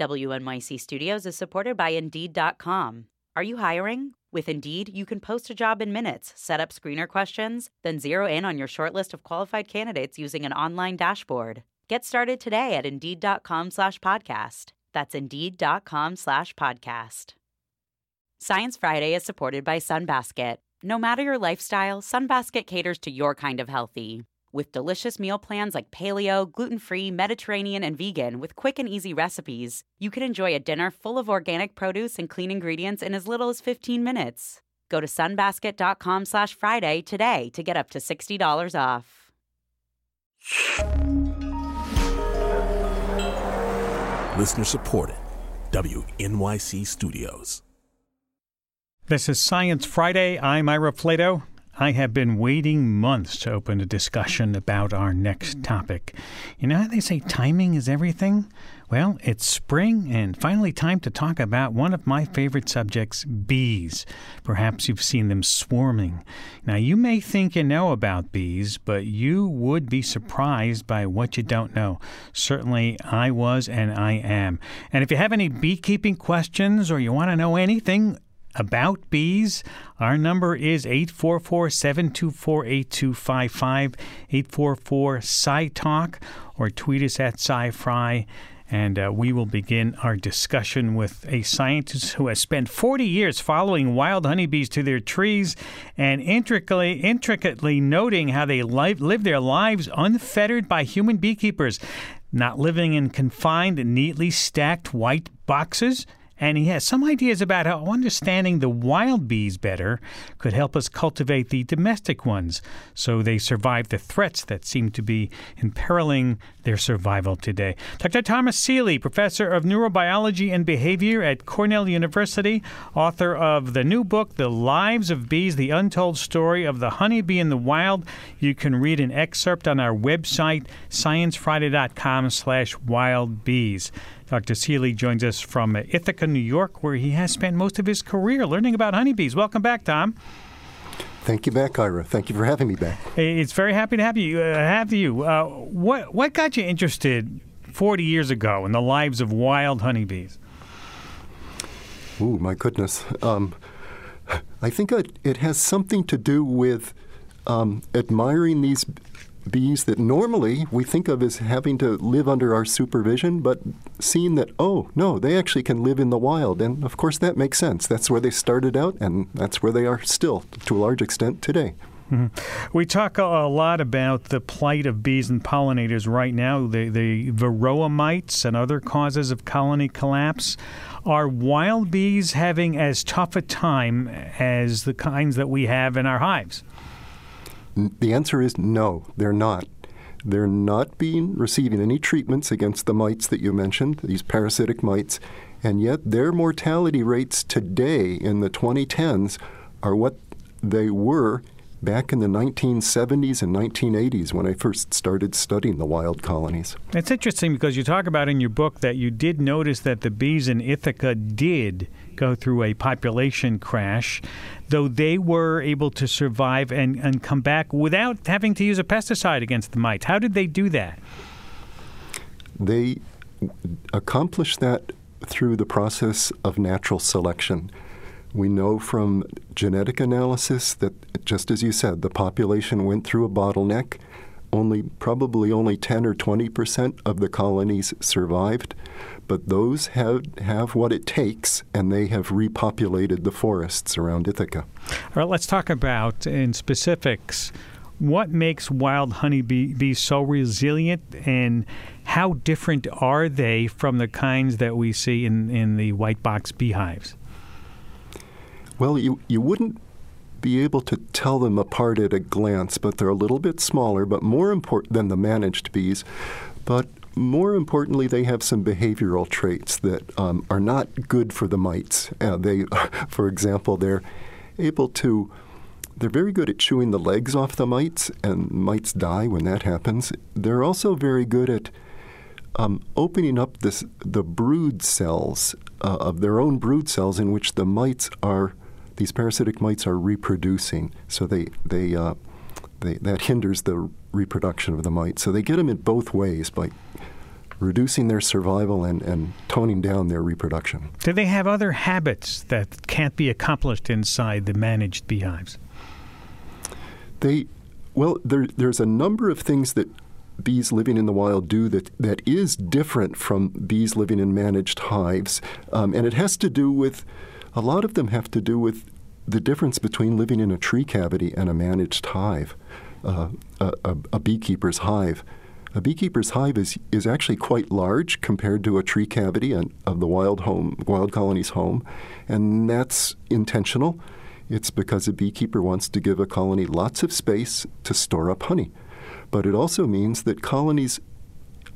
WNYC Studios is supported by Indeed.com. Are you hiring? With Indeed, you can post a job in minutes, set up screener questions, then zero in on your shortlist of qualified candidates using an online dashboard. Get started today at Indeed.com slash podcast. That's Indeed.com slash podcast. Science Friday is supported by Sunbasket. No matter your lifestyle, Sunbasket caters to your kind of healthy. With delicious meal plans like paleo, gluten free, Mediterranean, and vegan, with quick and easy recipes, you can enjoy a dinner full of organic produce and clean ingredients in as little as 15 minutes. Go to sunbasket.com slash Friday today to get up to $60 off. Listener supported. WNYC Studios. This is Science Friday. I'm Ira Flatow. I have been waiting months to open a discussion about our next topic. You know how they say timing is everything? Well, it's spring and finally time to talk about one of my favorite subjects bees. Perhaps you've seen them swarming. Now, you may think you know about bees, but you would be surprised by what you don't know. Certainly, I was and I am. And if you have any beekeeping questions or you want to know anything, about bees. Our number is 844 724 8255, 844 SciTalk, or tweet us at SciFri. And uh, we will begin our discussion with a scientist who has spent 40 years following wild honeybees to their trees and intricately, intricately noting how they live, live their lives unfettered by human beekeepers, not living in confined, neatly stacked white boxes and he has some ideas about how understanding the wild bees better could help us cultivate the domestic ones so they survive the threats that seem to be imperiling their survival today. Dr. Thomas Seeley, professor of neurobiology and behavior at Cornell University, author of the new book, The Lives of Bees The Untold Story of the Honeybee in the Wild. You can read an excerpt on our website, sciencefriday.com slash wild bees. Dr. Seeley joins us from Ithaca, New York, where he has spent most of his career learning about honeybees. Welcome back, Tom. Thank you back, Ira. Thank you for having me back. It's very happy to have you. Uh, have you. Uh, what what got you interested 40 years ago in the lives of wild honeybees? Ooh, my goodness. Um, I think it, it, has something to do with um, admiring these bees that normally we think of as having to live under our supervision, but seeing that, oh, no, they actually can live in the wild. And of course, that makes sense. That's where they started out, and that's where they are still, to a large extent, today. Mm-hmm. We talk a, lot about the plight of bees and pollinators right now, the, the varroa mites and other causes of colony collapse. Are wild bees having as tough a time as the kinds that we have in our hives? The answer is no, they're not. They're not being receiving any treatments against the mites that you mentioned, these parasitic mites, and yet their mortality rates today in the 2010s are what they were back in the 1970s and 1980s when I first started studying the wild colonies. It's interesting because you talk about in your book that you did notice that the bees in Ithaca did go through a population crash, though they were able to survive and, and come back without having to use a pesticide against the mites. How did they do that? They accomplished that through the process of natural selection. We know from genetic analysis that, just as you said, the population went through a bottleneck. Only probably only 10 or 20 percent of the colonies survived, but those have have what it takes, and they have repopulated the forests around Ithaca. All right, let's talk about in specifics what makes wild honeybees so resilient and how different are they from the kinds that we see in, in the white box beehives? Well, you, you wouldn't be able to tell them apart at a glance, but they're a little bit smaller, but more important than the managed bees. But more importantly, they have some behavioral traits that um, are not good for the mites. Uh, they, for example, they're able to. They're very good at chewing the legs off the mites, and mites die when that happens. They're also very good at um, opening up this, the brood cells uh, of their own brood cells in which the mites are these parasitic mites are reproducing, so they they, uh, they that hinders the reproduction of the mite. So they get them in both ways by reducing their survival and, and toning down their reproduction. Do they have other habits that can't be accomplished inside the managed beehives? They, well, there, there's a number of things that bees living in the wild do that, that is different from bees living in managed hives. Um, and it has to do with, a lot of them have to do with the difference between living in a tree cavity and a managed hive, uh, a, a, a, beekeeper's hive. A beekeeper's hive is, is actually quite large compared to a tree cavity and, of the wild home, wild colony's home, and that's intentional. It's because a beekeeper wants to give a colony lots of space to store up honey. But it also means that colonies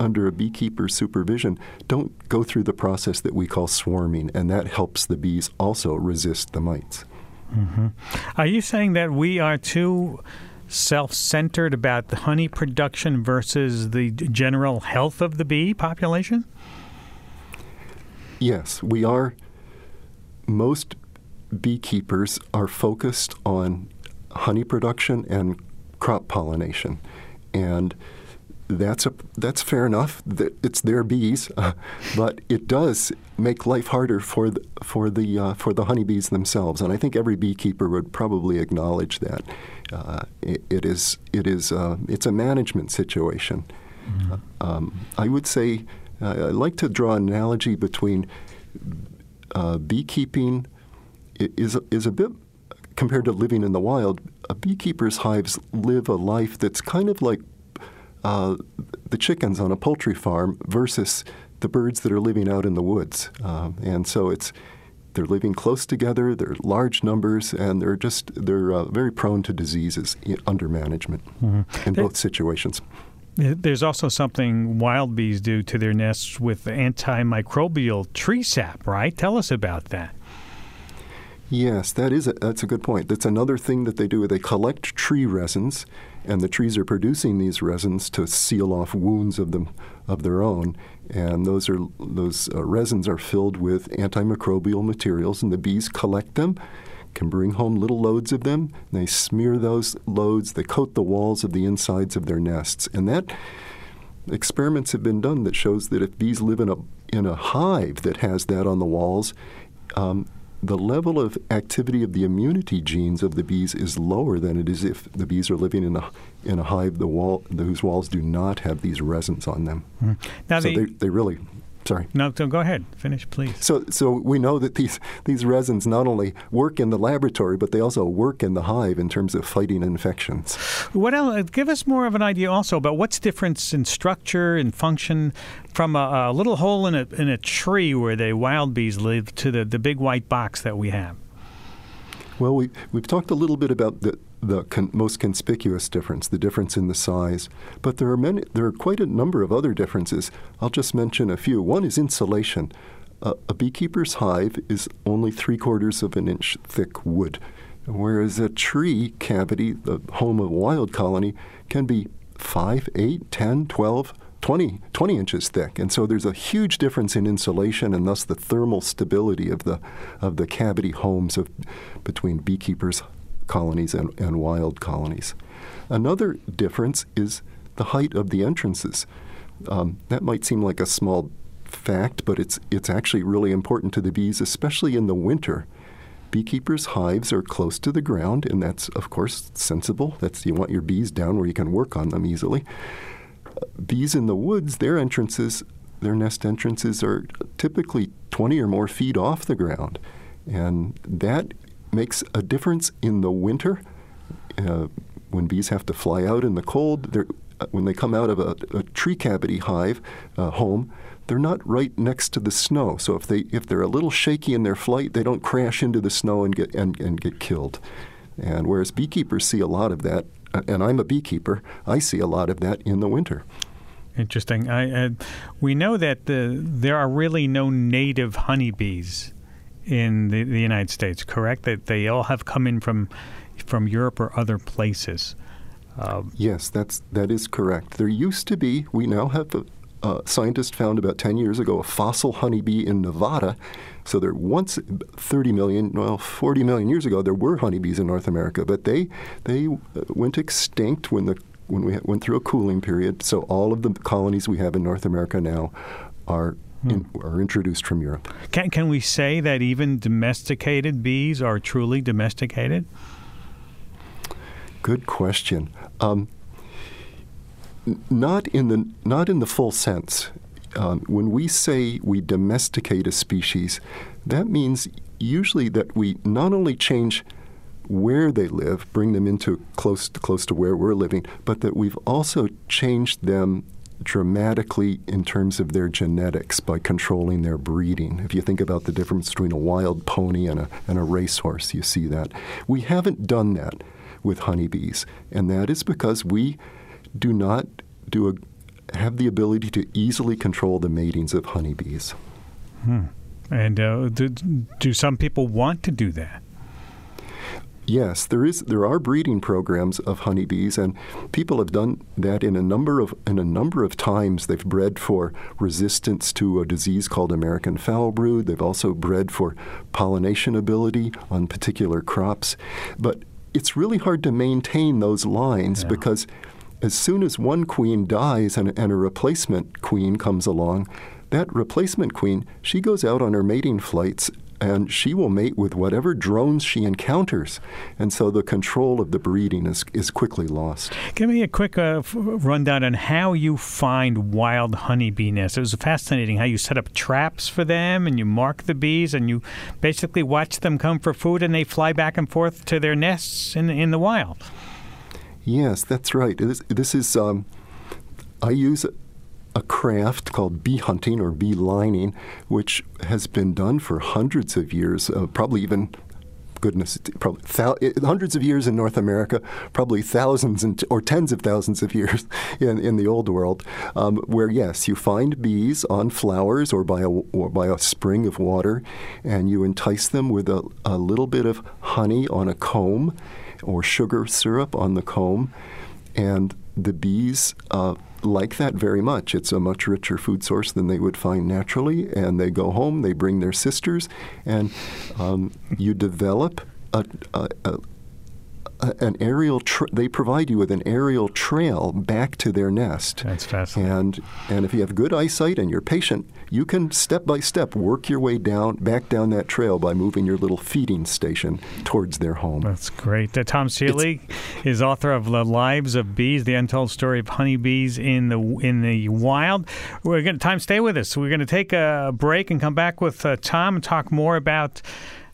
under a beekeeper's supervision don't go through the process that we call swarming, and that helps the bees also resist the mites. Mm-hmm. Are you saying that we are too self centered about the honey production versus the general health of the bee population? Yes, we are. Most beekeepers are focused on honey production and crop pollination. And that's a that's fair enough. It's their bees, uh, but it does make life harder for the, for the uh, for the honeybees themselves. And I think every beekeeper would probably acknowledge that uh, it, it is it is uh, it's a management situation. Mm-hmm. Um, I would say uh, I like to draw an analogy between uh, beekeeping is is a bit compared to living in the wild. A beekeeper's hives live a life that's kind of like uh, the chickens on a poultry farm versus the birds that are living out in the woods. Um, and so it's they're living close together. They're large numbers, and they're just they're uh, very prone to diseases under management mm-hmm. in both situations. There's also something wild bees do to their nests with antimicrobial tree sap, right? Tell us about that. Yes, that is a, that's a good point. That's another thing that they do. They collect tree resins, and the trees are producing these resins to seal off wounds of them of their own. And those are those uh, resins are filled with antimicrobial materials, and the bees collect them, can bring home little loads of them. they smear those loads. They coat the walls of the insides of their nests, and that experiments have been done that shows that if bees live in a in a hive that has that on the walls, um, the level of activity of the immunity genes of the bees is lower than it is if the bees are living in a in a hive the wall whose walls do not have these resins on them. Mm. Now so the, they, they really Sorry. No, so go ahead. Finish, please. So, so we know that these these resins not only work in the laboratory, but they also work in the hive in terms of fighting infections. What else? Uh, give us more of an idea also about what's difference in structure and function from a, a little hole in a in a tree where the wild bees live to the the big white box that we have. Well, we we've talked a little bit about the the con- most conspicuous difference, the difference in the size. But there are many, there are quite a number of other differences. I'll just mention a few. One is insulation. Uh, a beekeeper's hive is only three quarters of an inch thick wood, whereas a tree cavity, the home of a wild colony, can be 5, 8, 10, 12, 20, 20 inches thick. And so there's a huge difference in insulation and thus the thermal stability of the, of the cavity homes of, between beekeepers' colonies and, and wild colonies. Another difference is the height of the entrances. Um, that might seem like a small fact, but it's it's actually really important to the bees, especially in the winter. Beekeepers' hives are close to the ground, and that's of course sensible. That's you want your bees down where you can work on them easily. Bees in the woods, their entrances, their nest entrances are typically 20 or more feet off the ground, and that makes a difference in the winter. Uh, when bees have to fly out in the cold, uh, when they come out of a, a tree cavity hive uh, home, they're not right next to the snow. So if they if they're a little shaky in their flight, they don't crash into the snow and get and, and get killed. And whereas beekeepers see a lot of that, uh, and I'm a beekeeper, I see a lot of that in the winter. Interesting. I, uh, we know that the, there are really no native honeybees in the, the United States, correct? That they all have come in from from Europe or other places. Um, yes, that's that is correct. There used to be. We now have a, scientists found about 10 years ago a fossil honeybee in Nevada. So there once 30 million, well, 40 million years ago, there were honeybees in North America, but they they uh, went extinct when the when we went through a cooling period. So all of the colonies we have in North America now are in, are introduced from Europe. Can can we say that even domesticated bees are truly domesticated? Good question. Um, not in the not in the full sense. Um, when we say we domesticate a species, that means usually that we not only change where they live, bring them into close to, close to where we're living, but that we've also changed them dramatically in terms of their genetics by controlling their breeding. If you think about the difference between a wild pony and a, and a racehorse, you see that. We haven't done that with honeybees, and that is because we do not do a, have the ability to easily control the matings of honeybees. Hmm. And uh, do, do some people want to do that? Yes, there is. There are breeding programs of honeybees, and people have done that in a number of in a number of times. They've bred for resistance to a disease called American foul brood. They've also bred for pollination ability on particular crops, but it's really hard to maintain those lines Yeah. because as soon as one queen dies and, and a replacement queen comes along, that replacement queen she goes out on her mating flights and she will mate with whatever drones she encounters, and so the control of the breeding is is quickly lost. Give me a quick uh, f- rundown on how you find wild honeybee nests. It was fascinating how you set up traps for them and you mark the bees and you basically watch them come for food and they fly back and forth to their nests in in the wild. Yes, that's right. This, this is um, I use a, craft called bee hunting or bee lining, which has been done for hundreds of years, uh, probably even. Goodness, probably thou- hundreds of years in North America, probably thousands and, or tens of thousands of years in, in the old world, um, where yes, you find bees on flowers or by a or by a spring of water, and you entice them with a, a little bit of honey on a comb, or sugar syrup on the comb, and the bees uh, like that very much. It's a much richer food source than they would find naturally, and they go home, they bring their sisters, and um, you develop a, a, a a- an aerial. Tra- they provide you with an aerial trail back to their nest. That's fascinating. And and if you have good eyesight and you're patient, you can step by step work your way down back down that trail by moving your little feeding station towards their home. That's great. Uh, Tom Seeley is author of The Lives of Bees: The Untold Story of Honeybees in the in the Wild. We're going to time stay with us. We're going to take a break and come back with uh, Tom and talk more about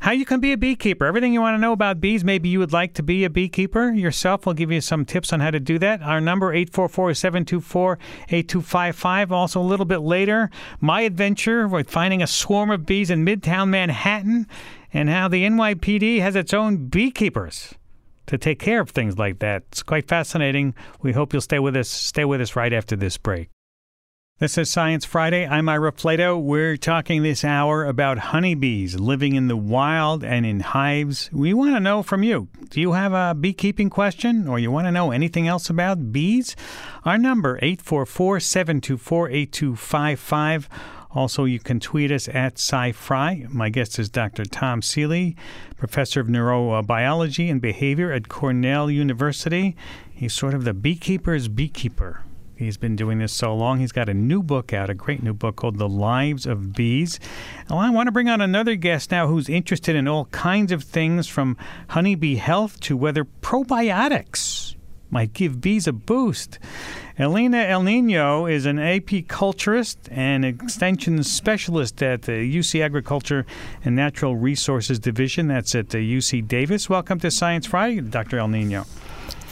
how you can be a beekeeper. Everything you want to know about bees. Maybe you would like to be a beekeeper yourself. We'll give you some tips on how to do that. Our number 844-724-8255. Also a little bit later, my adventure with finding a swarm of bees in Midtown Manhattan and how the NYPD has its own beekeepers to take care of things like that. It's quite fascinating. We hope you'll stay with us. Stay with us right after this break. This is Science Friday. I'm Ira Flatow. We're talking this hour about honeybees living in the wild and in hives. We want to know from you. Do you have a beekeeping question or you want to know anything else about bees? Our number 844-724-8255. Also, you can tweet us at SciFri. My guest is Dr. Tom Seeley, professor of neurobiology and behavior at Cornell University. He's sort of the beekeeper's beekeeper. He's been doing this so long. He's got a new book out, a great new book called The Lives of Bees. And I want to bring on another guest now who's interested in all kinds of things from honeybee health to whether probiotics might give bees a boost. Elina L. Niño is an apiculturist and extension specialist at the UC Agriculture and Natural Resources Division. That's at the UC Davis. Welcome to Science Friday, Dr. El Nino.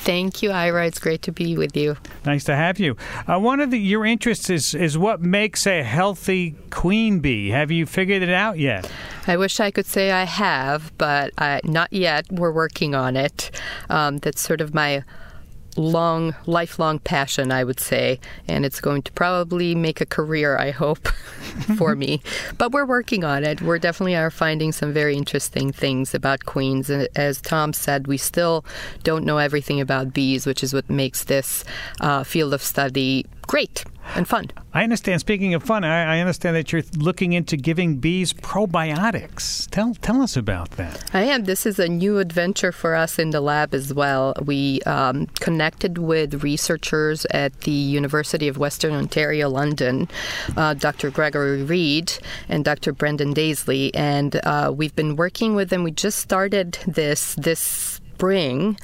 Thank you, Ira. It's great to be with you. Nice to have you. Uh, one of the, your interests is, is what makes a healthy queen bee. Have you figured it out yet? I wish I could say I have, but I, not yet. We're working on it. Um, that's sort of my long, lifelong passion, I would say, and it's going to probably make a career, I hope, for me. But we're working on it. We're definitely are finding some very interesting things about queens. And as Tom said, we still don't know everything about bees, which is what makes this uh, field of study great and fun. I understand. Speaking of fun, I, I, understand that you're looking into giving bees probiotics. Tell tell us about that. I am. This is a new adventure for us in the lab as well. We um, connected with researchers at the University of Western Ontario, London, uh, Dr. Gregor Reid and Dr. Brendan Daisley, and uh, we've been working with them. We just started this this spring,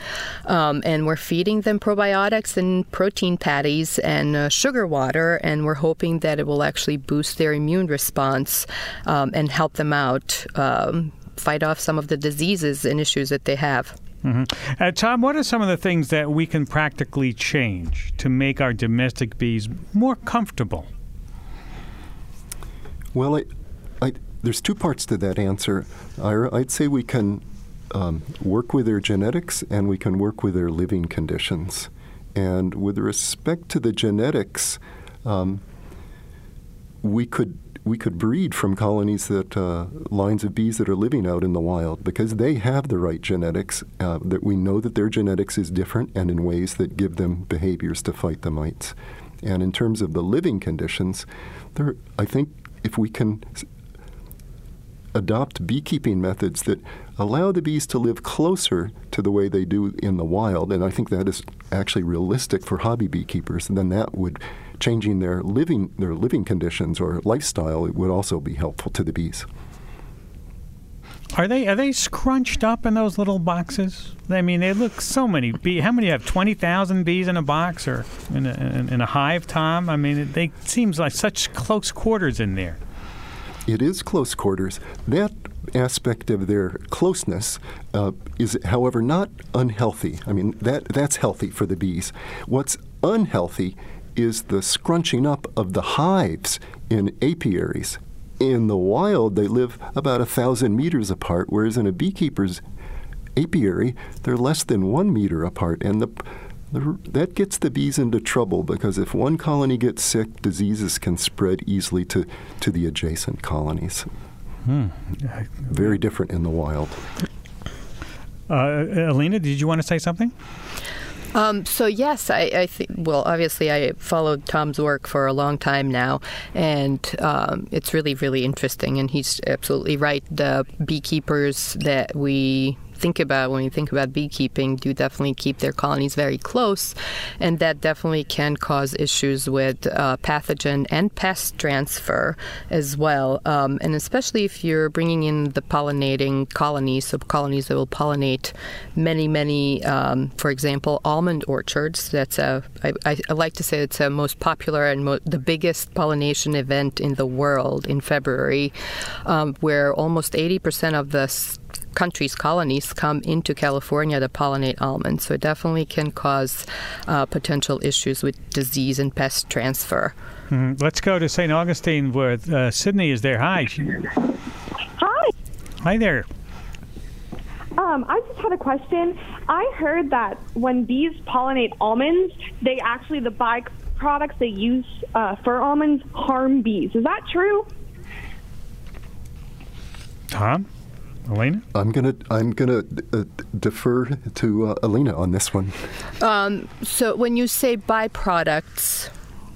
um, and we're feeding them probiotics and protein patties and uh, sugar water, and we're hoping that it will actually boost their immune response um, and help them out um, fight off some of the diseases and issues that they have. Mm-hmm. Uh, Tom, what are some of the things that we can practically change to make our domestic bees more comfortable? Well, I, I, there's two parts to that answer. Ira. I'd say we can um, work with their genetics and we can work with their living conditions. And with respect to the genetics, um, we could we could breed from colonies that uh, lines of bees that are living out in the wild because they have the right genetics. Uh, that we know that their genetics is different and in ways that give them behaviors to fight the mites. And in terms of the living conditions, there, I think if we can adopt beekeeping methods that allow the bees to live closer to the way they do in the wild, and I think that is actually realistic for hobby beekeepers, then that would changing their living their living conditions or lifestyle would also be helpful to the bees. Are they are they scrunched up in those little boxes? I mean, they look so many bees. How many have twenty thousand bees in a box or in a, in a hive, Tom? I mean, it, they seems like such close quarters in there. It is close quarters. That aspect of their closeness uh, is, however, not unhealthy. I mean, that, that's healthy for the bees. What's unhealthy is the scrunching up of the hives in apiaries. In the wild, they live about a thousand meters apart, whereas in a beekeeper's apiary, they're less than one meter apart. And the that gets the bees into trouble because if one colony gets sick, diseases can spread easily to, to the adjacent colonies. Hmm. Very different in the wild. Uh, Elina, did you want to say something? Um, so yes, I, I think. Well, obviously, I followed Tom's work for a long time now, and um, it's really, really interesting. And he's absolutely right. The beekeepers that we think about when you think about beekeeping do definitely keep their colonies very close, and that definitely can cause issues with uh, pathogen and pest transfer as well. Um, and especially if you're bringing in the pollinating colonies, so colonies that will pollinate many, many, um, for example, almond orchards. That's a I, I, I like to say it's a most popular and mo- the biggest pollination event in the world in February, um, where almost 80% of the country's colonies come into California to pollinate almonds. So it definitely can cause uh, potential issues with disease and pest transfer. Mm-hmm. Let's go to St. Augustine where uh, Sydney is there. Hi. Hi. Hi there. Um, I just had a question. I heard that when bees pollinate almonds, they actually, the byproducts they use uh, for almonds harm bees. Is that true? Tom? Elina? I'm gonna I'm gonna uh, defer to uh, Elina on this one. Um, so when you say byproducts,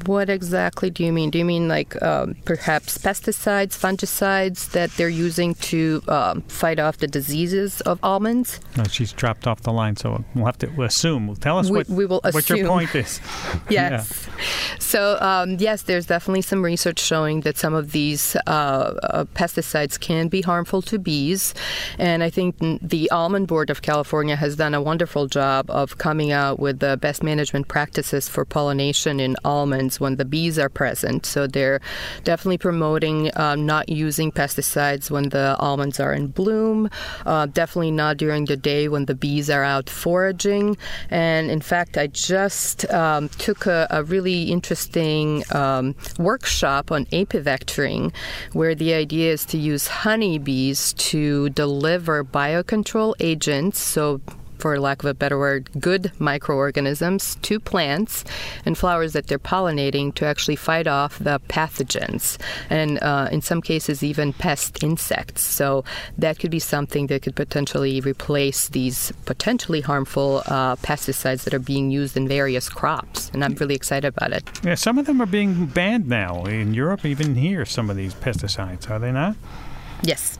what exactly do you mean? Do you mean like um, perhaps pesticides, fungicides that they're using to um, fight off the diseases of almonds? No, she's dropped off the line, so we'll have to assume. Tell us we, what, we will what your point is. yes. Yeah. So, um, yes, there's definitely some research showing that some of these uh, uh, pesticides can be harmful to bees. And I think the Almond Board of California has done a wonderful job of coming out with the best management practices for pollination in almonds when the bees are present. So they're definitely promoting uh, not using pesticides when the almonds are in bloom, uh, definitely not during the day when the bees are out foraging. And in fact, I just um, took a, a, really interesting um, workshop on apivectoring, where the idea is to use honeybees to deliver biocontrol agents. So for lack of a better word, good microorganisms to plants and flowers that they're pollinating to actually fight off the pathogens and uh, in some cases even pest insects. So that could be something that could potentially replace these potentially harmful uh, pesticides that are being used in various crops. And I'm really excited about it. Yeah, some of them are being banned now in Europe, even here, some of these pesticides, are they not? Yes.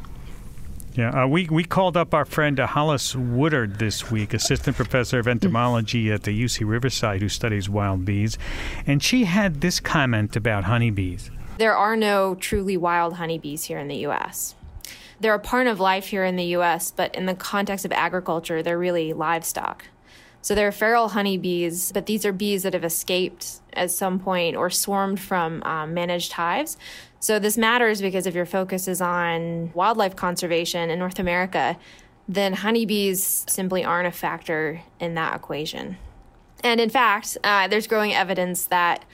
Yeah, uh, we, we called up our friend uh, Hollis Woodard this week, assistant professor of mm. entomology at the UC Riverside, who studies wild bees, and she had this comment about honeybees. There are no truly wild honeybees here in the U.S. They're a part of life here in the U.S., but in the context of agriculture, they're really livestock. So they're feral honeybees, but these are bees that have escaped at some point or swarmed from um, managed hives. So this matters because if your focus is on wildlife conservation in North America, then honeybees simply aren't a factor in that equation. And in fact, uh, there's growing evidence that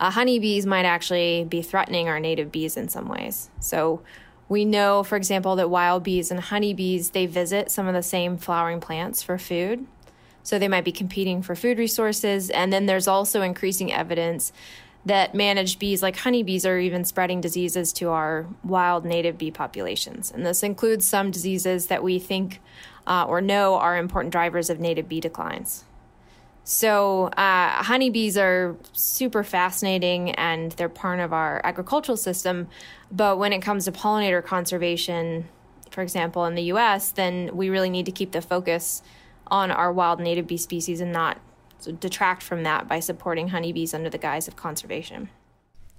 uh, honeybees might actually be threatening our native bees in some ways. So we know, for example, that wild bees and honeybees they visit some of the same flowering plants for food. So they might be competing for food resources. And then there's also increasing evidence that managed bees like honeybees are even spreading diseases to our wild native bee populations. And this includes some diseases that we think uh, or know are important drivers of native bee declines. So, uh, honeybees are super fascinating and they're part of our agricultural system. But when it comes to pollinator conservation, for example, in the US, then we really need to keep the focus on our wild native bee species and not detract from that by supporting honeybees under the guise of conservation.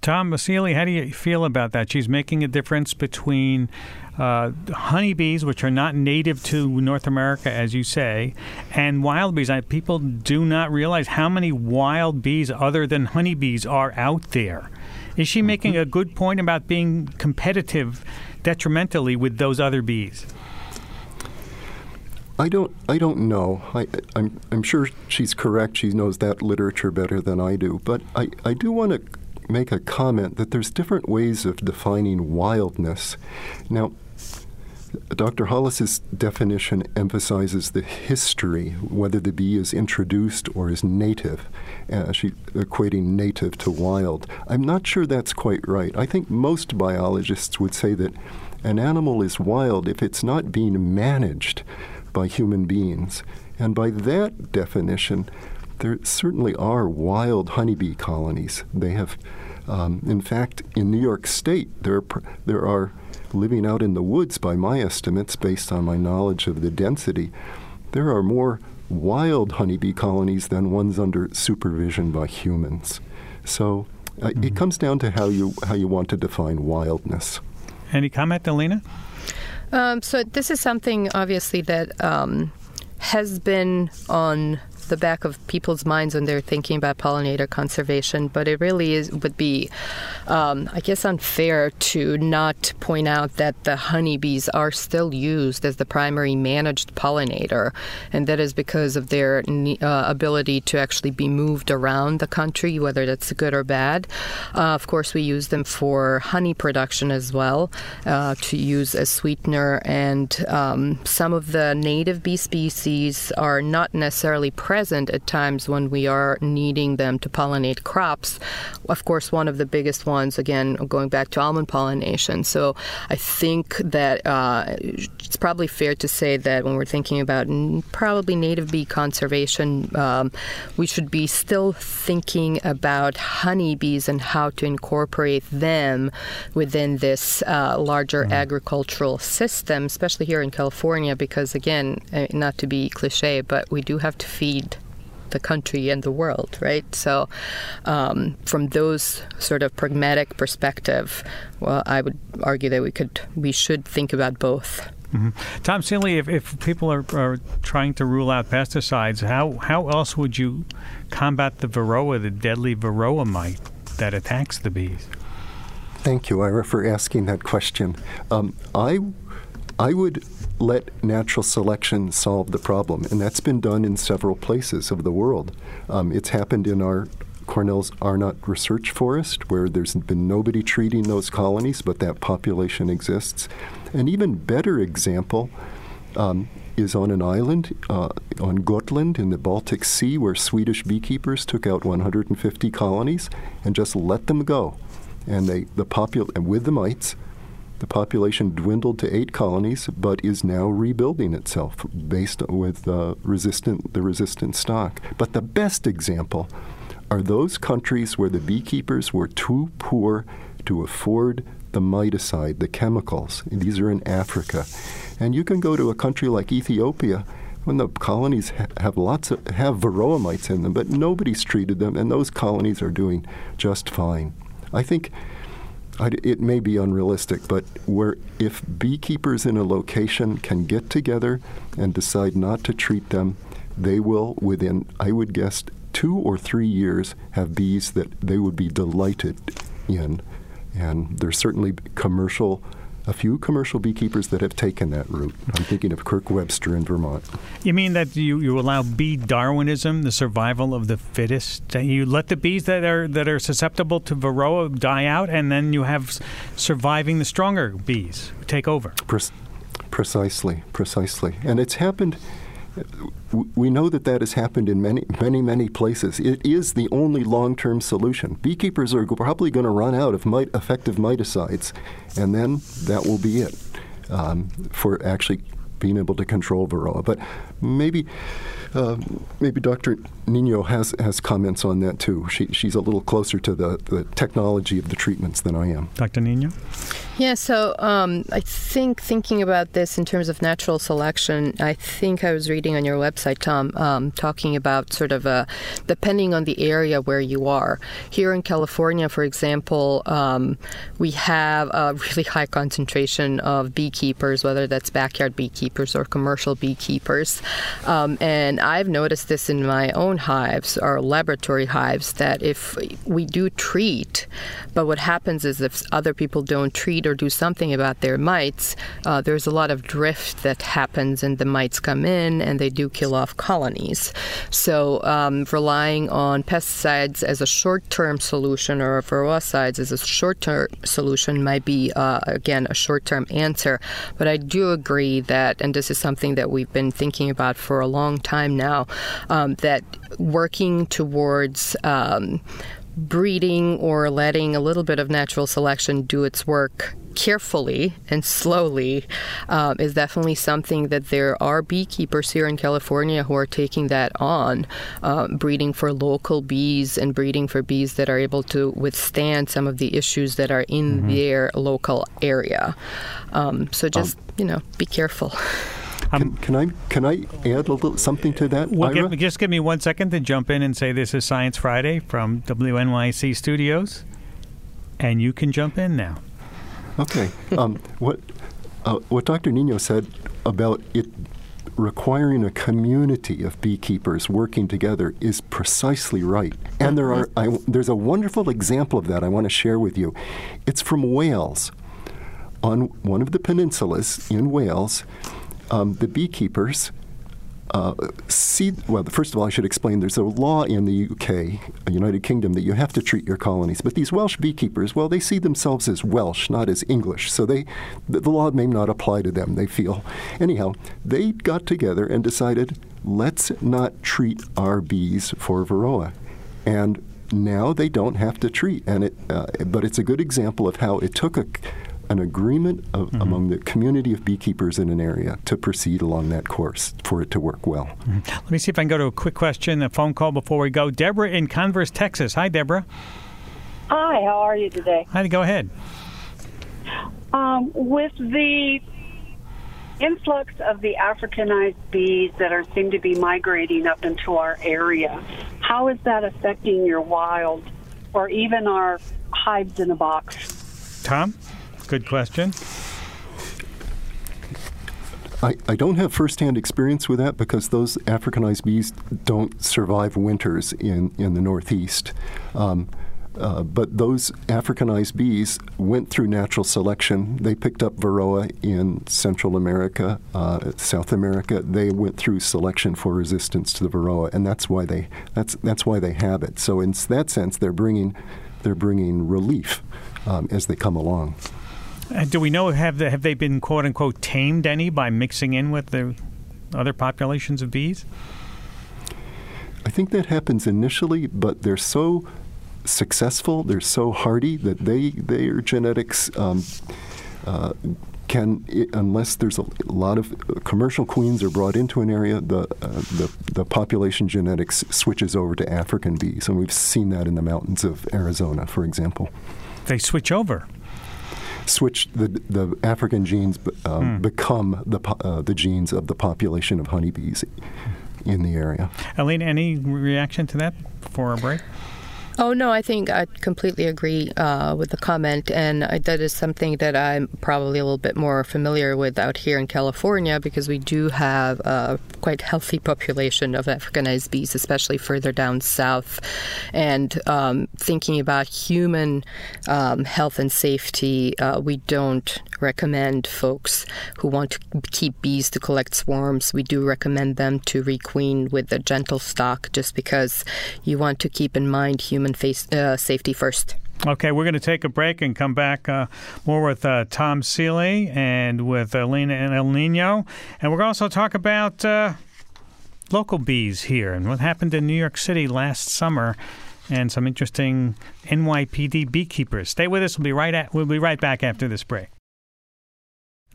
Tom Seeley, how do you feel about that? She's making a difference between uh, honeybees, which are not native to North America, as you say, and wild bees. People do not realize how many wild bees other than honeybees are out there. Is she making a good point about being competitive detrimentally with those other bees? I don't. I don't know. I, I'm. I'm sure she's correct. She knows that literature better than I do. But I. I do want to make a comment that there's different ways of defining wildness. Now, Dr. Hollis's definition emphasizes the history, whether the bee is introduced or is native. Uh, equating native to wild. I'm not sure that's quite right. I think most biologists would say that an animal is wild if it's not being managed by human beings. And by that definition, there certainly are wild honeybee colonies. They have, um, in fact, in New York State, there are, there are living out in the woods, by my estimates, based on my knowledge of the density, there are more wild honeybee colonies than ones under supervision by humans. So uh, mm-hmm. it comes down to how you how you want to define wildness. Any comment, Elina? Um, so this is something obviously that um, has been on the back of people's minds when they're thinking about pollinator conservation, but it really is would be, um, I guess, unfair to not point out that the honeybees are still used as the primary managed pollinator, and that is because of their uh, ability to actually be moved around the country, whether that's good or bad. Uh, of course, we use them for honey production as well, uh, to use as sweetener, and um, some of the native bee species are not necessarily present present at times when we are needing them to pollinate crops. Of course, one of the biggest ones, again, going back to almond pollination. So I think that uh, it's probably fair to say that when we're thinking about probably native bee conservation, um, we should be still thinking about honeybees and how to incorporate them within this uh, larger mm. agricultural system, especially here in California, because again, uh, not to be cliche, but we do have to feed the country and the world, right? So, um, from those sort of pragmatic perspective, well, I would argue that we could, we should think about both. Mm-hmm. Tom Seeley, if, if people are, are trying to rule out pesticides, how, how else would you combat the varroa, the deadly varroa mite that attacks the bees? Thank you, Ira, for asking that question. Um, I, I would let natural selection solve the problem. And that's been done in several places of the world. Um, it's happened in our Cornell's Arnot Research Forest, where there's been nobody treating those colonies, but that population exists. An even better example um, is on an island uh, on Gotland in the Baltic Sea where Swedish beekeepers took out 150 colonies and just let them go. And they the popul- and with the mites, the population dwindled to eight colonies, but is now rebuilding itself based with uh, resistant the resistant stock. But the best example are those countries where the beekeepers were too poor to afford the miticide, the chemicals. These are in Africa. And you can go to a country like Ethiopia when the colonies ha- have lots of have varroa mites in them, but nobody's treated them, and those colonies are doing just fine. I think I, it may be unrealistic, but where if beekeepers in a location can get together and decide not to treat them, they will within I would guess two or three years have bees that they would be delighted in, and there's certainly commercial a few commercial beekeepers that have taken that route. I'm thinking of Kirk Webster in Vermont. You mean that you, you allow bee Darwinism, the survival of the fittest? You let the bees that are that are susceptible to varroa die out, and then you have surviving the stronger bees take over. Pre- precisely, precisely, and it's happened we know that that has happened in many, many, many places. It is the only long-term solution. Beekeepers are probably going to run out of mite, effective miticides, and then that will be it um, for actually being able to control varroa. But maybe uh, maybe Dr. Niño has, has comments on that too. She, she's a little closer to the, the technology of the treatments than I am. Dr. Niño? Yeah, so um, I think thinking about this in terms of natural selection, I think I was reading on your website, Tom, um, talking about sort of a, depending on the area where you are. Here in California, for example, um, we have a really high concentration of beekeepers, whether that's backyard beekeepers or commercial beekeepers. Um, and I've noticed this in my own hives, our laboratory hives, that if we do treat, but what happens is if other people don't treat or do something about their mites, uh, there's a lot of drift that happens, and the mites come in and they do kill off colonies. So um, relying on pesticides as a short-term solution or varroicides as a short-term solution might be uh, again a short-term answer. But I do agree that, and this is something that we've been thinking about for a long time now, um, that working towards um, breeding or letting a little bit of natural selection do its work carefully and slowly um, is definitely something that there are beekeepers here in California who are taking that on, uh, breeding for local bees and breeding for bees that are able to withstand some of the issues that are in mm-hmm. their local area. Um, so just, um, you know, be careful. Um, can, can, I can I add a little something to that? Well, give, just give me one second to jump in and say this is Science Friday from WNYC Studios, and you can jump in now. Okay. um, what uh, what Dr. Niño said about it requiring a community of beekeepers working together is precisely right. And there are I, there's a wonderful example of that I want to share with you. It's from Wales. On one of the peninsulas in Wales, um, the beekeepers uh, see, well, first of all, I should explain there's a law in the UK, United Kingdom, that you have to treat your colonies. But these Welsh beekeepers, well, they see themselves as Welsh, not as English. So they, the, the law may not apply to them, they feel. Anyhow, they got together and decided, let's not treat our bees for Varroa. And now they don't have to treat. And it, uh, but it's a good example of how it took a an agreement of, mm-hmm. among the community of beekeepers in an area to proceed along that course for it to work well. Mm-hmm. Let me see if I can go to a quick question, a phone call before we go. Deborah in Converse, Texas. Hi, Deborah. Hi, how are you today? Hi, go ahead. Um, with the influx of the Africanized bees that are seem to be migrating up into our area, how is that affecting your wild or even our hives in a box? Tom? Good question. I, I don't have firsthand experience with that because those Africanized bees don't survive winters in, in the Northeast. Um, uh, but those Africanized bees went through natural selection. They picked up Varroa in Central America, uh, South America. They went through selection for resistance to the Varroa, and that's why they that's that's why they have it. So in that sense, they're bringing they're bringing relief um, as they come along. Uh, do we know have they, have they been quote unquote tamed any by mixing in with the other populations of bees? I think that happens initially, but they're so successful, they're so hardy that they their genetics um, uh, can, unless there's a lot of commercial queens are brought into an area, the, uh, the, the population genetics switches over to African bees, and we've seen that in the mountains of Arizona, for example. They switch over. Switch the the African genes um, hmm. become the uh, the genes of the population of honeybees in the area. Aline, any reaction to that before our break? Oh, no, I think I completely agree uh, with the comment. And I, that is something that I'm probably a little bit more familiar with out here in California because we do have a quite healthy population of Africanized bees, especially further down south. And um, thinking about human um, health and safety, uh, we don't recommend folks who want to keep bees to collect swarms. We do recommend them to requeen with a gentle stock just because you want to keep in mind human human face, uh, safety first. Okay, we're going to take a break and come back uh, more with uh, Tom Seeley and with Elina and L. Niño. And we're going to also talk about uh, local bees here and what happened in New York City last summer and some interesting NYPD beekeepers. Stay with us. We'll be right, at, we'll be right back after this break.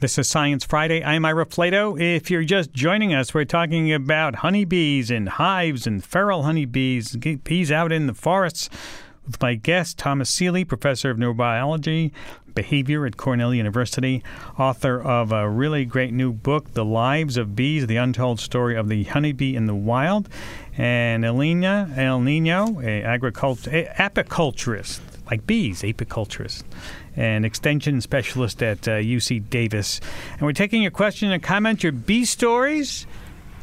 This is Science Friday. I'm Ira Flatow. If you're just joining us, we're talking about honeybees and hives and feral honeybees, bees out in the forests, with my guest, Thomas Seeley, professor of neurobiology, behavior at Cornell University, author of a really great new book, The Lives of Bees, The Untold Story of the Honeybee in the Wild, and Elina L. Niño, a agriculture, apiculturist, like bees, apiculturist an extension specialist at uh, UC Davis. And we're taking your question and comment, your bee stories,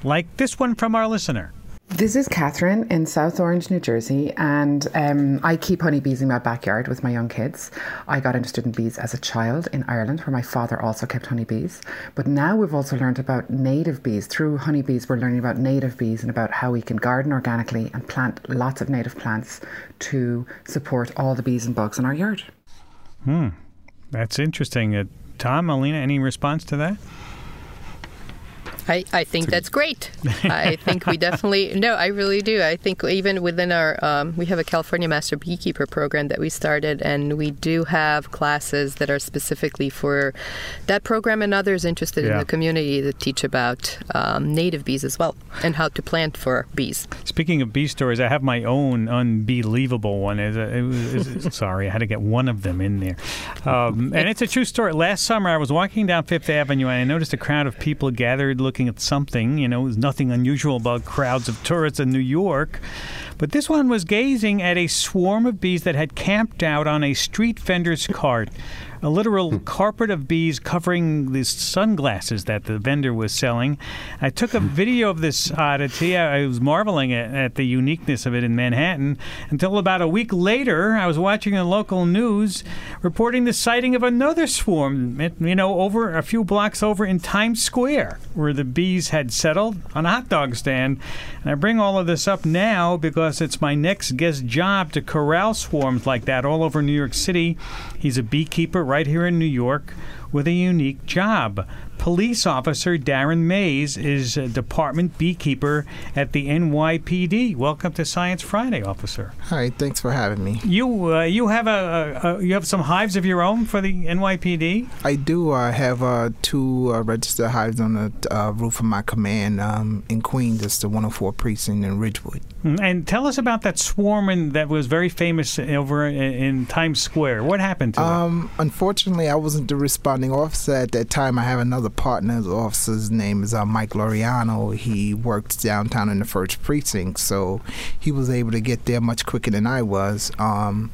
like this one from our listener. This is Catherine in South Orange, New Jersey, and um, I keep honeybees in my backyard with my young kids. I got interested in bees as a child in Ireland, where my father also kept honeybees. But now we've also learned about native bees. Through honeybees, we're learning about native bees and about how we can garden organically and plant lots of native plants to support all the bees and bugs in our yard. Hmm. That's interesting. Uh, Tom, Elina, any response to that? I, I think that's great. I think we definitely no, I really do. I think even within our um, we have a California Master Beekeeper program that we started, and we do have classes that are specifically for that program and others interested yeah. in the community that teach about um, native bees as well and how to plant for bees. Speaking of bee stories, I have my own unbelievable one. It was, sorry, I had to get one of them in there, um, and it's a true story. Last summer, I was walking down Fifth Avenue and I noticed a crowd of people gathered looking looking at something. You know, there's nothing unusual about crowds of tourists in New York. But this one was gazing at a swarm of bees that had camped out on a street vendor's cart a literal hmm. carpet of bees covering these sunglasses that the vendor was selling. I took a hmm. video of this oddity. I was marveling at, at, the uniqueness of it in Manhattan until about a week later, I was watching the local news reporting the sighting of another swarm, you know, over a few blocks over in Times Square, where the bees had settled on a hot dog stand. And I bring all of this up now because it's my next guest job to corral swarms like that all over New York City. He's a beekeeper right here in New York with a unique job. Police officer Darren Mays is a department beekeeper at the NYPD. Welcome to Science Friday, officer. Hi, thanks for having me. You uh, you have a, a, a, you have some hives of your own for the NYPD. I do. I have uh, two uh, registered hives on the uh, roof of my command um, in Queens. It's the 104 precinct in Ridgewood. Mm, and tell us about that swarm that was very famous over in, in Times Square. What happened to um, it? Unfortunately, I wasn't the responding officer at that time. I have another partner. The officer's name is uh, Mike Loriano. He worked downtown in the first precinct, so he was able to get there much quicker than I was. Um,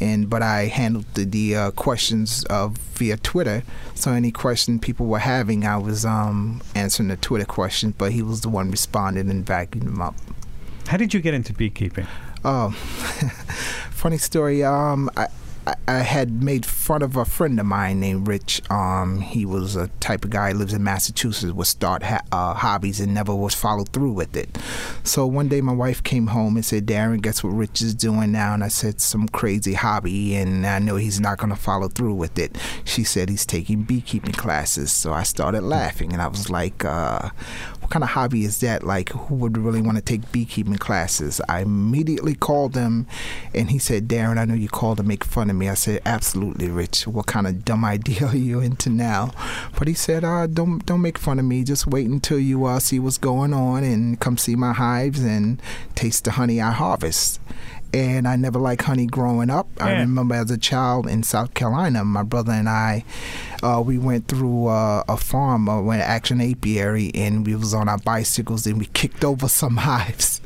and but I handled the, the uh, questions uh, via Twitter. So any question people were having, I was um, answering the Twitter questions, but he was the one responding and backing them up. How did you get into beekeeping? Oh, funny story. Um, I, I, had made fun of a friend of mine named Rich. Um, he was a type of guy lives in Massachusetts would start ha- uh, hobbies and never was followed through with it. So one day my wife came home and said, "Darren, guess what Rich is doing now?" And I said, "Some crazy hobby, and I know he's not going to follow through with it." She said he's taking beekeeping classes. So I started laughing, and I was like, uh, "What kind of hobby is that? Like, who would really want to take beekeeping classes?" I immediately called him, and he said, "Darren, I know you called to make fun of me." I said, "Absolutely, Rich. What kind of dumb idea are you into now?" But he said, uh, "Don't don't make fun of me. Just wait until you uh, see what's going on and come see my hives and taste the honey I harvest." And I never liked honey growing up. I remember as a child in South Carolina, my brother and I, uh, we went through uh, a farm, uh, went Action Apiary, and we was on our bicycles and we kicked over some hives.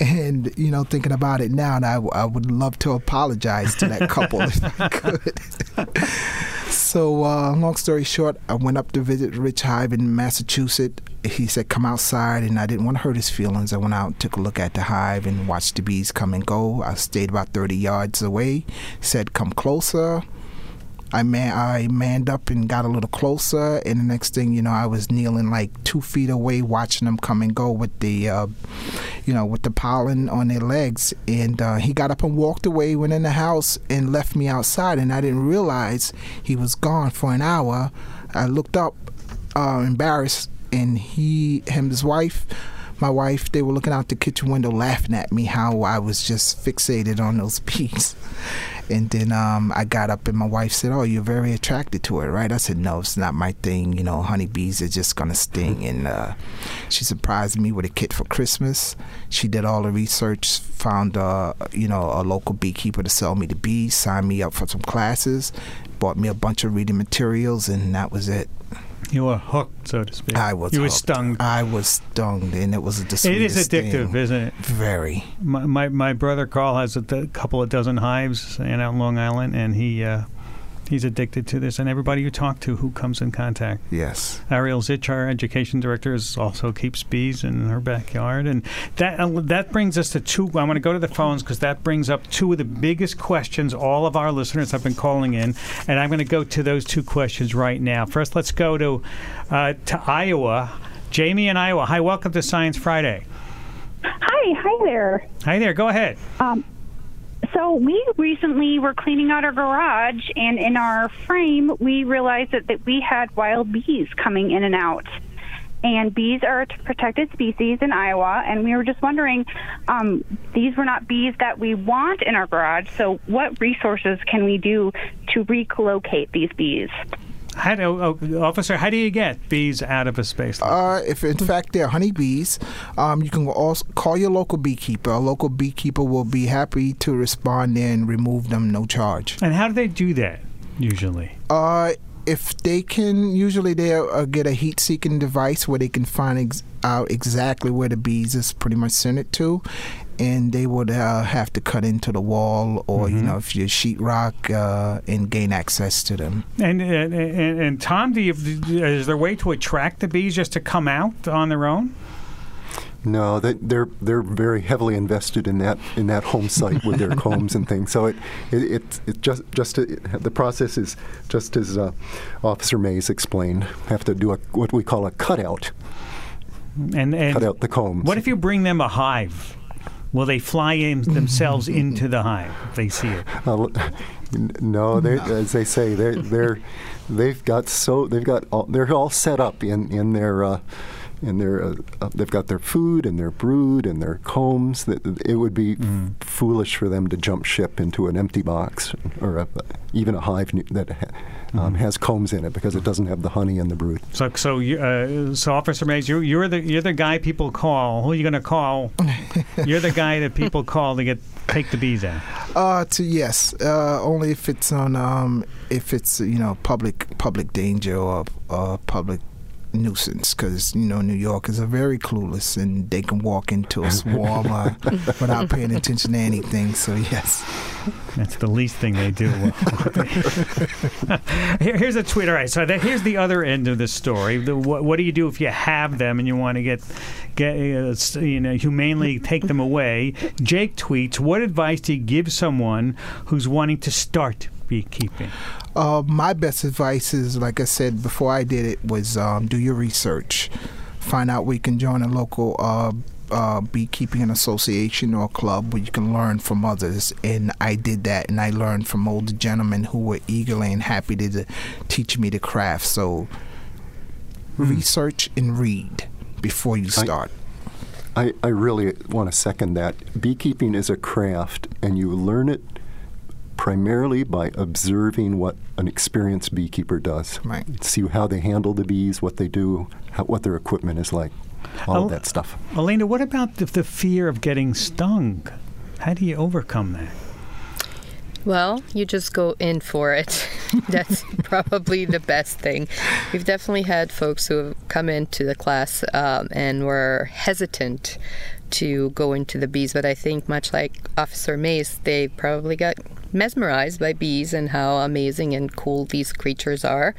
And you know, thinking about it now, and I, I would love to apologize to that couple if I could. So, uh, long story short, I went up to visit Rich Hive in Massachusetts. He said, Come outside, and I didn't want to hurt his feelings. I went out, took a look at the hive, and watched the bees come and go. I stayed about 30 yards away. Said, Come closer. I man, I manned up and got a little closer, and the next thing you know, I was kneeling like two feet away, watching them come and go with the, uh, you know, with the pollen on their legs. And uh, he got up and walked away, went in the house, and left me outside. And I didn't realize he was gone for an hour. I looked up, uh, embarrassed, and he, him, his wife. My wife, they were looking out the kitchen window laughing at me how I was just fixated on those bees. And then um, I got up and my wife said, "Oh, you're very attracted to it, right?" I said, "No, it's not my thing. You know, honeybees are just gonna sting." And uh, she surprised me with a kit for Christmas. She did all the research, found uh, you know a local beekeeper to sell me the bees, signed me up for some classes, bought me a bunch of reading materials, and that was it. You were hooked, so to speak. I was. You were stung. I was stung, and it was the It is addictive, thing. isn't it? Very. My, my my brother Carl has a couple of dozen hives in out in Long Island, and he uh, he's addicted to this. And everybody you talk to who comes in contact. Yes. Ariel Zych, our education director, is also keeps bees in her backyard, and that uh, that brings us to two. I want to go to the phones because that brings up two of the biggest questions all of our listeners have been calling in, and I'm going to go to those two questions right now. First, let's go to uh, to Iowa. Jamie in Iowa. Hi, welcome to Science Friday. Hi, hi there. Hi there. Go ahead. Um, so we recently were cleaning out our garage, and in our frame, we realized that, that we had wild bees coming in and out. And bees are a protected species in Iowa, and we were just wondering, um, these were not bees that we want in our garage. So, what resources can we do to relocate these bees? How do, oh, officer, how do you get bees out of a space? Like Uh, if in fact they're honeybees, um, you can also call your local beekeeper. A local beekeeper will be happy to respond and remove them, no charge. and how do they do that usually? Uh, if they can, usually they uh, get a heat-seeking device where they can find ex- out exactly where the bees is pretty much sent it to, and they would uh, have to cut into the wall or you know if you're sheetrock uh, and gain access to them. And, and and and Tom, do you is there a way to attract the bees just to come out on their own? No, they, they're they're very heavily invested in that in that home site with their combs and things. So it it it, it just just it, the process is just as uh, Officer Mays explained. Have to do a what we call a cutout. And and cut out the combs. What if you bring them a hive? Will they fly in themselves into the hive if they see it? Uh, no, they, as they say, they're they're they've got so they've got all, they're all set up in in their. Uh, in their, uh, uh, they've got their food and their brood and their combs. That it would be f- foolish for them to jump ship into an empty box or a, even a hive that ha- um, has combs in it because it doesn't have the honey and the brood. So so you, uh, so Officer Mays, you, you're the you're the guy people call. Who are you going to call? you're the guy that people call to get take the bees out. Uh, to yes, uh, only if it's on um, if it's you know public public danger or uh, public nuisance because you know New Yorkers are very clueless and they can walk into a swarm uh, without paying attention to anything. So yes, That's the least thing they do. Here, here's a tweet. All right, so that, here's the other end of the story. The, what, what do you do if you have them and you want to get, get uh, you know, humanely take them away? Jake tweets, "What advice do you give someone who's wanting to start beekeeping? Uh, my best advice is, like I said before I did it, was um, do your research. Find out where you can join a local uh, uh, beekeeping association or club where you can learn from others. And I did that, and I learned from older gentlemen who were eagerly and happy to, to teach me the craft. So, Hmm. research and read before you start. I, I really want to second that. Beekeeping is a craft, and you learn it primarily by observing what an experienced beekeeper does. Right. See how they handle the bees, what they do, how, what their equipment is like, all Oh. of that stuff. Elina, what about the, the fear of getting stung? How do you overcome that? Well, you just go in for it. That's probably the best thing. We've definitely had folks who have come into the class um, and were hesitant to go into the bees, but I think, much like Officer Mays, they probably got mesmerized by bees and how amazing and cool these creatures are.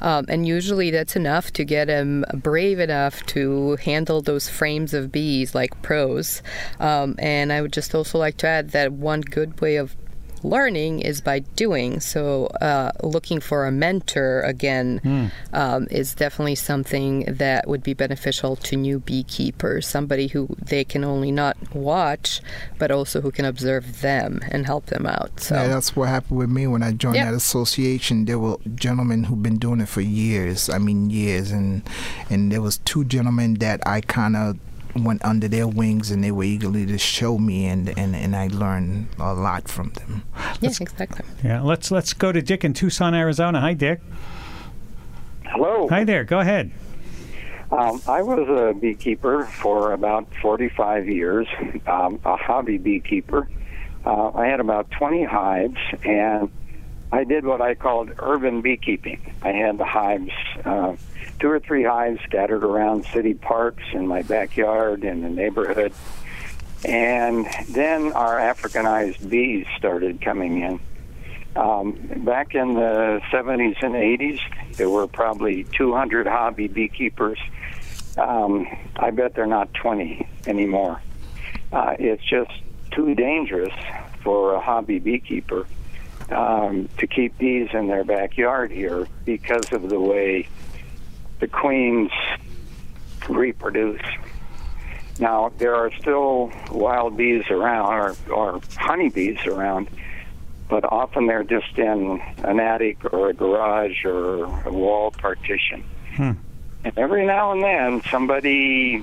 Um, and usually that's enough to get them brave enough to handle those frames of bees like pros. Um, and I would just also like to add that one good way of learning is by doing. So, uh, looking for a mentor again um, is definitely something that would be beneficial to new beekeepers. Somebody who they can only not watch, but also who can observe them and help them out. So, Yeah, that's what happened with me when I joined Yeah. that association. There were gentlemen who've been doing it for years. I mean, years, and and there was two gentlemen that I kind of went under their wings, and they were eagerly to show me, and and and I learned a lot from them. yeah, exactly. Yeah, let's let's go to Dick in Tucson, Arizona. Hi, Dick. Hello. Hi there. Go ahead. Um, I was a beekeeper for about 45 years, um, a hobby beekeeper. Uh, I had about 20 hives, and I did what I called urban beekeeping. I had the hives, uh, two or three hives scattered around city parks in my backyard in the neighborhood. And then our Africanized bees started coming in. Um, back in the 70s and 80s, there were probably 200 hobby beekeepers. Um, I bet they're not 20 anymore. Uh, it's just too dangerous for a hobby beekeeper um, to keep bees in their backyard here because of the way the queens reproduce. Now, there are still wild bees around, or, or honeybees around, but often they're just in an attic or a garage or a wall partition. Hmm. And every now and then, somebody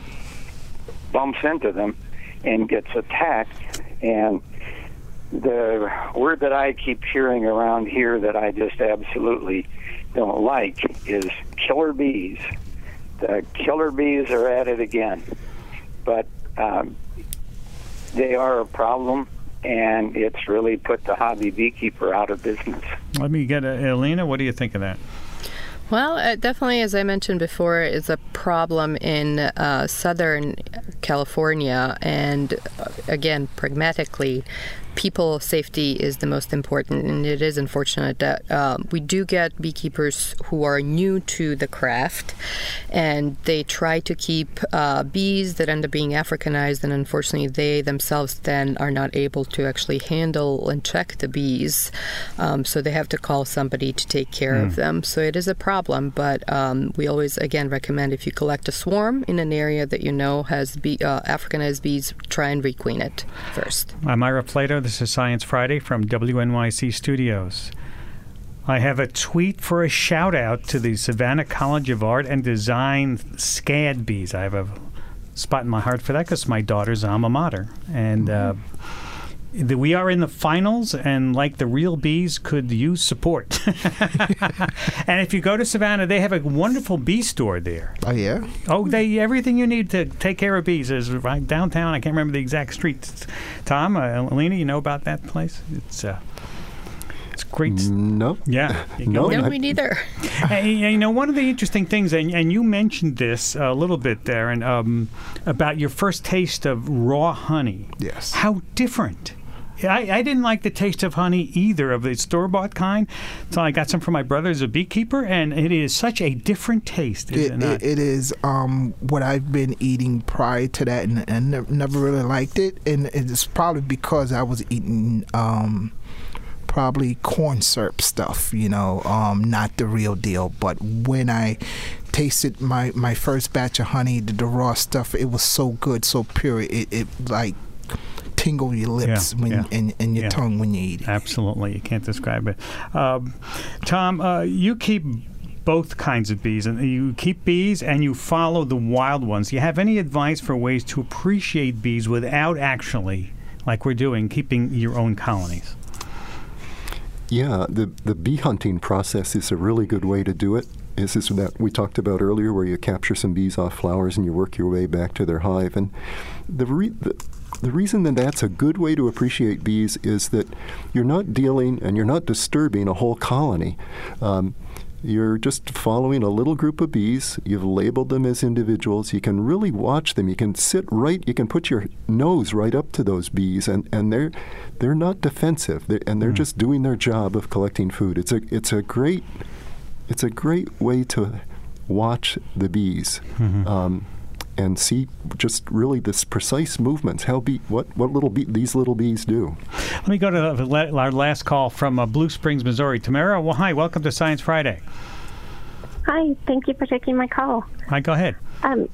bumps into them and gets attacked. And the word that I keep hearing around here that I just absolutely don't like is killer bees. The killer bees are at it again. But um, they are a problem, and it's really put the hobby beekeeper out of business. Let me get a, Elina. What do you think of that? Well, uh, definitely, as I mentioned before, is a problem in uh, Southern California. And uh, again, pragmatically, people safety is the most important. And it is unfortunate that uh, we do get beekeepers who are new to the craft and they try to keep uh, bees that end up being Africanized. And unfortunately, they themselves then are not able to actually handle and check the bees. Um, so they have to call somebody to take care of them. So it is a problem, but um, we always, again, recommend if you collect a swarm in an area that you know has bee, uh, Africanized bees, try and requeen it first. I'm Ira Flatow. This is Science Friday from WNYC Studios. I have a tweet for a shout out to the Savannah College of Art and Design SCAD bees. I have a spot in my heart for that because my daughter's alma mater. And uh, the, we are in the finals, and like the real bees, could use support. and if you go to Savannah, they have a wonderful bee store there. Oh yeah. Oh, they everything you need to take care of bees is right downtown. I can't remember the exact street. Tom, uh, Elina, you know about that place? It's uh, it's great. No. Yeah. You No, go- No, me neither. Hey, you know, one of the interesting things, and, and you mentioned this a little bit there, and um, about your first taste of raw honey. Yes. How different. I, I didn't like the taste of honey either of the store bought kind. So I got some from my brother as a beekeeper, and it is such a different taste, is it, It, not? it, is um, what I've been eating prior to that, and, and never, never really liked it. And it's probably because I was eating um, probably corn syrup stuff, you know, um, not the real deal. But when I tasted my, my first batch of honey, the, the raw stuff, it was so good, so pure. It, it like tingle your lips Yeah, when yeah, and, and your yeah. tongue when you eat it. Absolutely, you can't describe it. Um, Tom, uh, you keep both kinds of bees, and you keep bees and you follow the wild ones. Do you have any advice for ways to appreciate bees without actually, like we're doing, keeping your own colonies? Yeah, the the bee hunting process is a really good way to do it. Is this that we talked about earlier, where you capture some bees off flowers and you work your way back to their hive? And the re- the, the reason that that's a good way to appreciate bees is that you're not dealing and you're not disturbing a whole colony. Um, you're just following a little group of bees. You've labeled them as individuals. You can really watch them. You can sit right. You can put your nose right up to those bees, and, and they're they're not defensive, they're, and they're just doing their job of collecting food. It's a it's a great it's a great way to watch the bees. Um, and see just really this precise movements, how bee, what what little bee, these little bees do. Let me go to the, our last call from uh, Blue Springs, Missouri. Tamara, well, hi, welcome to Science Friday. Hi, thank you for taking my call. Hi, go ahead. Um,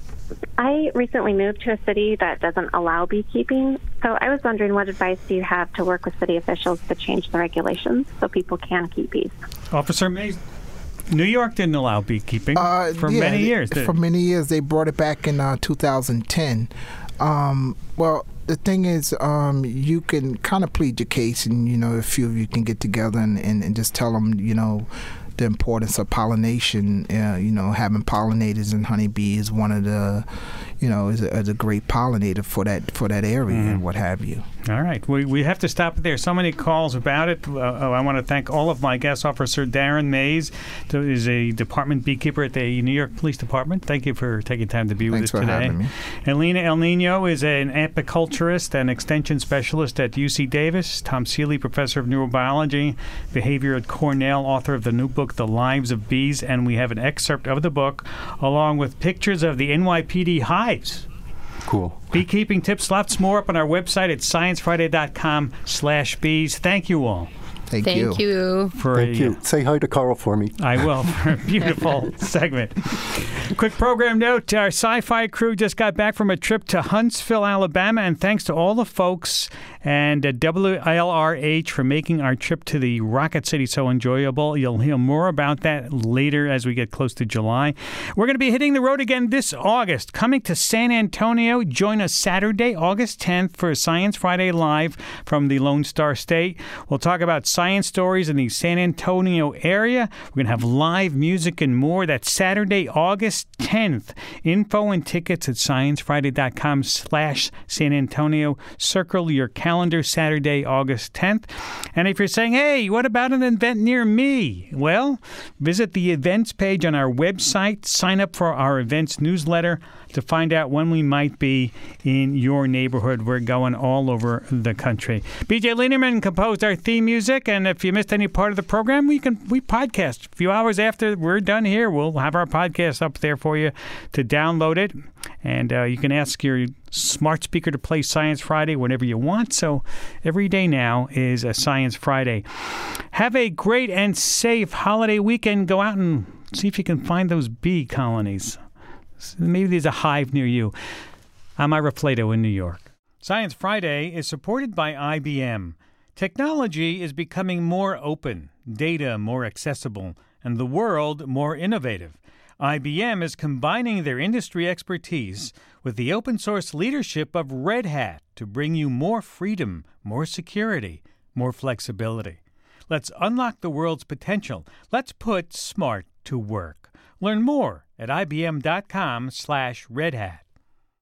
I recently moved to a city that doesn't allow beekeeping, so I was wondering what advice do you have to work with city officials to change the regulations so people can keep bees? Officer Mays, New York didn't allow beekeeping for Yeah, many years. For many years, they brought it back in uh, 2010. Um, well, the thing is, um, you can kind of plead your case, and you know, a few of you can get together and, and, and just tell them, you know, the importance of pollination. Uh, you know, having pollinators and honeybee is one of the, you know, is a, is a great pollinator for that for that area Mm. and what have you. All right, we, we have to stop it there. So many calls about it. Uh, oh, I want to thank all of my guests. Officer Darren Mays is a department beekeeper at the New York Police Department. Thank you for taking time to be Thanks with us today. having me. Elina L. Niño is an apiculturist and extension specialist at UC Davis. Tom Seeley, professor of neurobiology, behavior at Cornell, author of the new book, The Lives of Bees. And we have an excerpt of the book along with pictures of the NYPD hives. Cool. Beekeeping tips, lots more up on our website at sciencefriday.com slash bees. Thank you all. Thank, Thank you. For Thank a, you. Say hi to Carl for me. I will for a beautiful segment. Quick program note our sci fi crew just got back from a trip to Huntsville, Alabama, and thanks to all the folks and uh, WLRH for making our trip to the Rocket City so enjoyable. You'll hear more about that later as we get close to July. We're going to be hitting the road again this August, coming to San Antonio. Join us Saturday, August 10th for Science Friday Live from the Lone Star State. We'll talk about science stories in the San Antonio area. We're going to have live music and more. That's Saturday, August 10th. Info and tickets at sciencefriday.com slash San Antonio. Circle your calendar Saturday, August 10th. And if you're saying, hey, what about an event near me? Well, visit the events page on our website. Sign up for our events newsletter to find out when we might be in your neighborhood. We're going all over the country. BJ Leiderman composed our theme music, and if you missed any part of the program, we can we podcast a few hours after we're done here. We'll have our podcast up there for you to download it, and uh, you can ask your smart speaker to play Science Friday whenever you want. So every day now is a Science Friday. Have a great and safe holiday weekend. Go out and see if you can find those bee colonies. Maybe there's a hive near you. I'm Ira Flatow in New York. Science Friday is supported by IBM. Technology is becoming more open, data more accessible, and the world more innovative. IBM is combining their industry expertise with the open source leadership of Red Hat to bring you more freedom, more security, more flexibility. Let's unlock the world's potential. Let's put smart to work. Learn more at ibm.com/redhat.